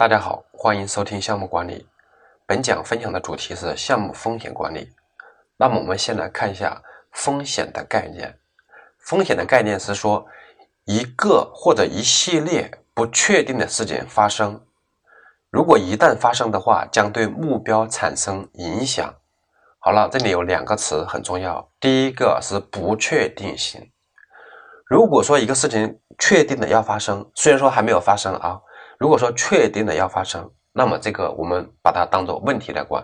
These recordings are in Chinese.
大家好，欢迎收听项目管理。本讲分享的主题是项目风险管理。那么我们先来看一下风险的概念。风险的概念是说一个或者一系列不确定的事件发生，如果一旦发生的话，将对目标产生影响。好了，这里有两个词很重要，第一个是不确定性。如果说一个事情确定的要发生，虽然说还没有发生啊。如果说确定的要发生，那么这个我们把它当做问题来管。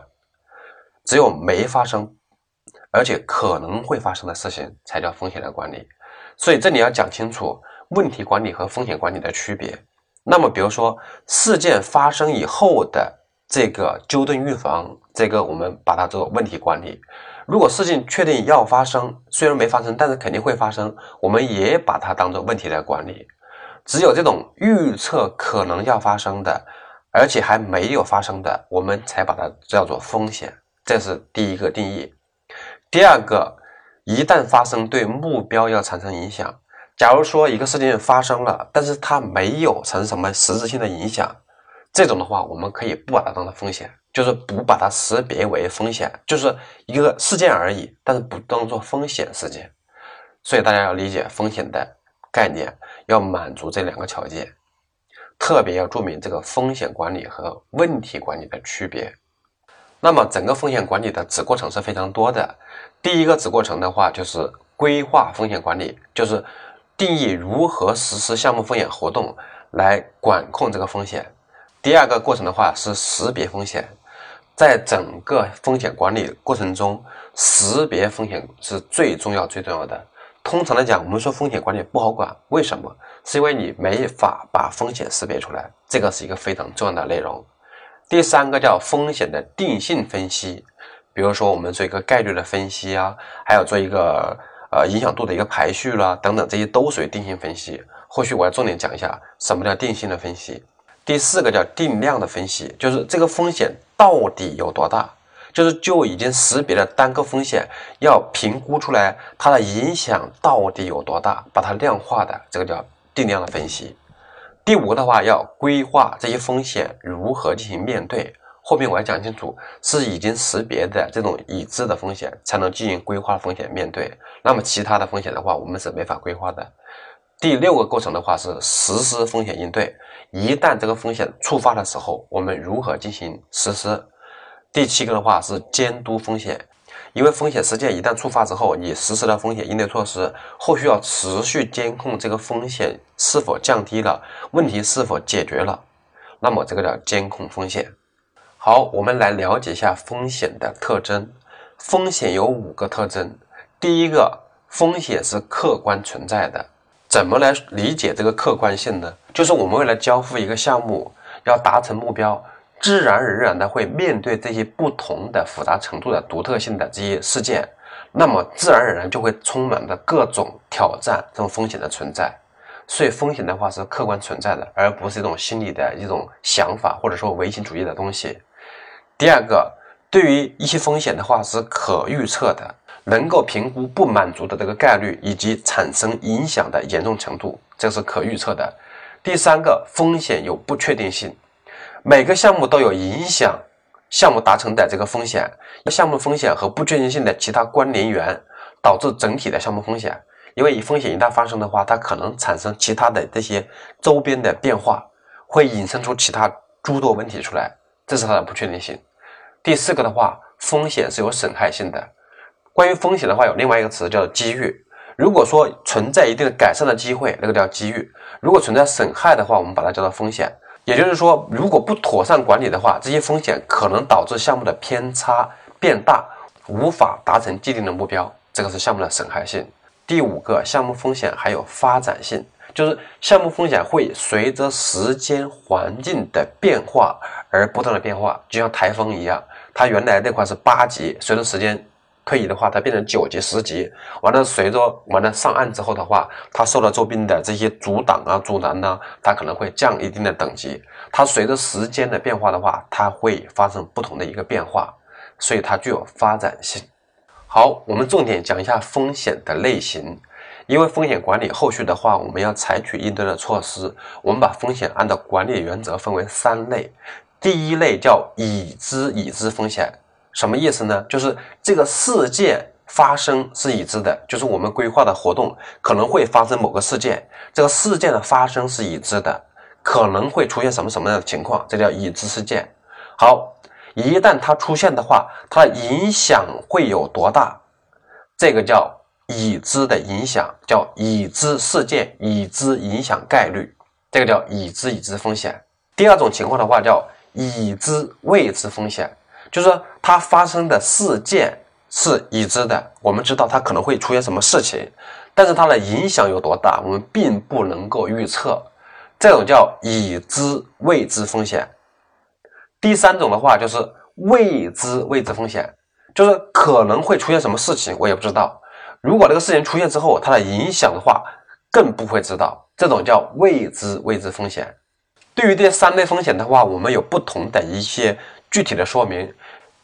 只有没发生，而且可能会发生的事情，才叫风险的管理。所以这里要讲清楚问题管理和风险管理的区别。那么，比如说事件发生以后的这个纠正预防，这个我们把它做问题管理。如果事情确定要发生，虽然没发生，但是肯定会发生，我们也把它当做问题来管理。只有这种预测可能要发生的，而且还没有发生的，我们才把它叫做风险。这是第一个定义。第二个，一旦发生，对目标要产生影响。假如说一个事情发生了，但是它没有产生什么实质性的影响，这种的话，我们可以不把它当做风险，就是不把它识别为风险，就是一个事件而已，但是不当做风险事件。所以大家要理解风险的概念。要满足这两个条件，特别要注明这个风险管理和问题管理的区别。那么，整个风险管理的子过程是非常多的。第一个子过程的话，就是规划风险管理，就是定义如何实施项目风险活动来管控这个风险。第二个过程的话是识别风险，在整个风险管理过程中，识别风险是最重要、最重要的。通常来讲，我们说风险管理不好管，为什么？是因为你没法把风险识别出来，这个是一个非常重要的内容。第三个叫风险的定性分析，比如说我们做一个概率的分析啊，还有做一个呃影响度的一个排序啦，等等，这些都属于定性分析。后续我要重点讲一下什么叫定性的分析。第四个叫定量的分析，就是这个风险到底有多大。就是就已经识别了单个风险，要评估出来它的影响到底有多大，把它量化的，这个叫定量的分析。第五个的话，要规划这些风险如何进行面对。后面我要讲清楚，是已经识别的这种已知的风险才能进行规划风险面对。那么其他的风险的话，我们是没法规划的。第六个过程的话是实施风险应对，一旦这个风险触发的时候，我们如何进行实施？第七个的话是监督风险，因为风险事件一旦触发之后，你实施了风险应对措施，后续要持续监控这个风险是否降低了，问题是否解决了，那么这个叫监控风险。好，我们来了解一下风险的特征。风险有五个特征，第一个，风险是客观存在的。怎么来理解这个客观性呢？就是我们为了交付一个项目，要达成目标。自然而然的会面对这些不同的复杂程度的独特性的这些事件，那么自然而然就会充满着各种挑战，这种风险的存在。所以风险的话是客观存在的，而不是一种心理的一种想法或者说唯心主义的东西。第二个，对于一些风险的话是可预测的，能够评估不满足的这个概率以及产生影响的严重程度，这是可预测的。第三个，风险有不确定性。每个项目都有影响项目达成的这个风险，项目风险和不确定性的其他关联源导致整体的项目风险。因为风险一旦发生的话，它可能产生其他的这些周边的变化，会引申出其他诸多问题出来，这是它的不确定性。第四个的话，风险是有损害性的。关于风险的话，有另外一个词叫做机遇。如果说存在一定的改善的机会，那个叫机遇；如果存在损害的话，我们把它叫做风险。也就是说，如果不妥善管理的话，这些风险可能导致项目的偏差变大，无法达成既定的目标。这个是项目的损害性。第五个，项目风险还有发展性，就是项目风险会随着时间环境的变化而不断的变化，就像台风一样，它原来那块是八级，随着时间。退役的话，它变成九级、十级，完了随着完了上岸之后的话，它受到周边的这些阻挡啊、阻拦呢，它可能会降一定的等级。它随着时间的变化的话，它会发生不同的一个变化，所以它具有发展性。好，我们重点讲一下风险的类型。因为风险管理后续的话，我们要采取应对的措施。我们把风险按照管理原则分为三类。第一类叫已知已知风险，什么意思呢？就是这个事件发生是已知的，就是我们规划的活动可能会发生某个事件，这个事件的发生是已知的，可能会出现什么什么样的情况，这叫已知事件。好，一旦它出现的话，它的影响会有多大？这个叫。已知的影响叫已知事件，已知影响概率，这个叫已知已知风险。第二种情况的话叫已知未知风险，就是说它发生的事件是已知的，我们知道它可能会出现什么事情，但是它的影响有多大，我们并不能够预测，这种叫已知未知风险。第三种的话就是未知未知风险，就是可能会出现什么事情，我也不知道。如果这个事情出现之后，它的影响的话，更不会知道，这种叫未知未知风险。对于这三类风险的话，我们有不同的一些具体的说明。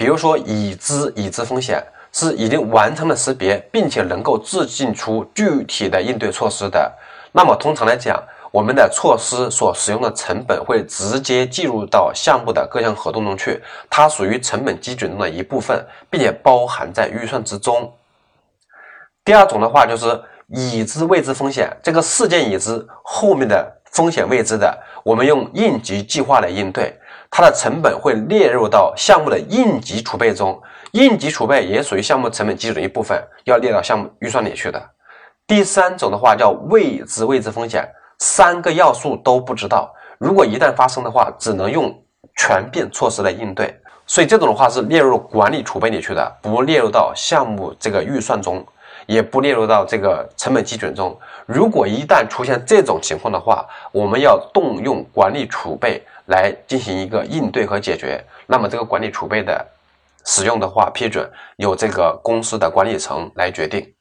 比如说，已知已知风险是已经完成了识别，并且能够制定出具体的应对措施的。那么，通常来讲，我们的措施所使用的成本会直接计入到项目的各项合同中去，它属于成本基准中的一部分，并且包含在预算之中。第二种的话就是已知未知风险，这个事件已知，后面的风险未知的，我们用应急计划来应对，它的成本会列入到项目的应急储备中，应急储备也属于项目成本基准的一部分，要列到项目预算里去的。第三种的话叫未知未知风险，三个要素都不知道，如果一旦发生的话，只能用全变措施来应对，所以这种的话是列入管理储备里去的，不列入到项目这个预算中。也不列入到这个成本基准中。如果一旦出现这种情况的话，我们要动用管理储备来进行一个应对和解决。那么这个管理储备的使用的话，批准由这个公司的管理层来决定。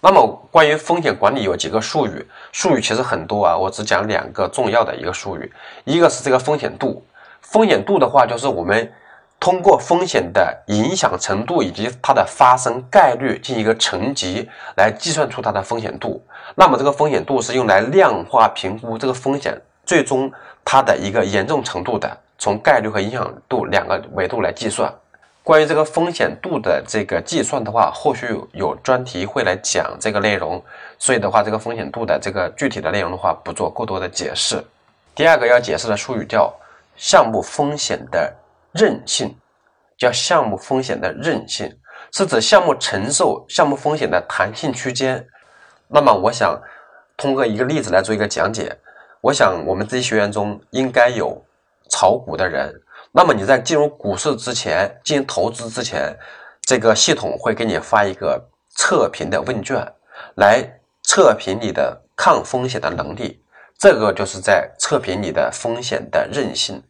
那么关于风险管理有几个术语，术语其实很多啊，我只讲两个重要的一个术语，一个是这个风险度。风险度的话，就是我们。通过风险的影响程度以及它的发生概率进行一个乘积来计算出它的风险度。那么这个风险度是用来量化评估这个风险最终它的一个严重程度的，从概率和影响度两个维度来计算。关于这个风险度的这个计算的话，后续有专题会来讲这个内容，所以的话，这个风险度的这个具体的内容的话，不做过多的解释。第二个要解释的术语叫项目风险的。韧性叫项目风险的韧性，是指项目承受项目风险的弹性区间。那么，我想通过一个例子来做一个讲解。我想我们这些学员中应该有炒股的人。那么你在进入股市之前，进行投资之前，这个系统会给你发一个测评的问卷，来测评你的抗风险的能力。这个就是在测评你的风险的韧性。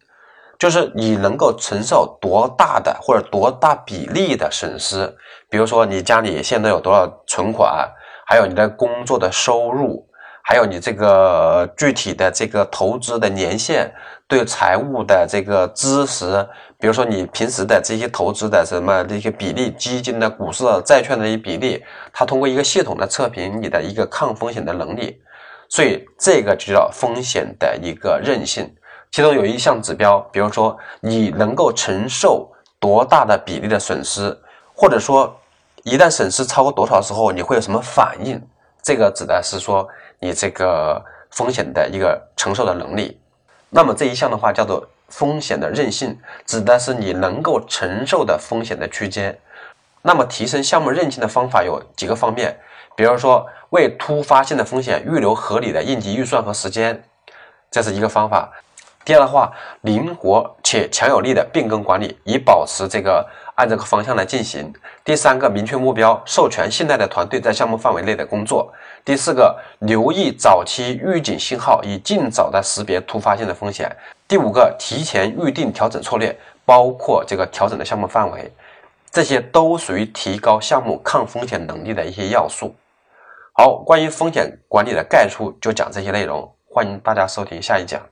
就是你能够承受多大的或者多大比例的损失，比如说你家里现在有多少存款，还有你的工作的收入，还有你这个具体的这个投资的年限，对财务的这个知识，比如说你平时的这些投资的什么这些比例，基金的、股市、债券的一些比例，它通过一个系统的测评你的一个抗风险的能力，所以这个就叫风险的一个韧性。其中有一项指标，比如说你能够承受多大的比例的损失，或者说一旦损失超过多少时候你会有什么反应？这个指的是说你这个风险的一个承受的能力。那么这一项的话叫做风险的韧性，指的是你能够承受的风险的区间。那么提升项目韧性的方法有几个方面，比如说为突发性的风险预留合理的应急预算和时间，这是一个方法。第二的话，灵活且强有力的变更管理，以保持这个按这个方向来进行。第三个，明确目标，授权信赖的团队在项目范围内的工作。第四个，留意早期预警信号，以尽早的识别突发性的风险。第五个，提前预定调整策略，包括这个调整的项目范围，这些都属于提高项目抗风险能力的一些要素。好，关于风险管理的概述就讲这些内容，欢迎大家收听下一讲。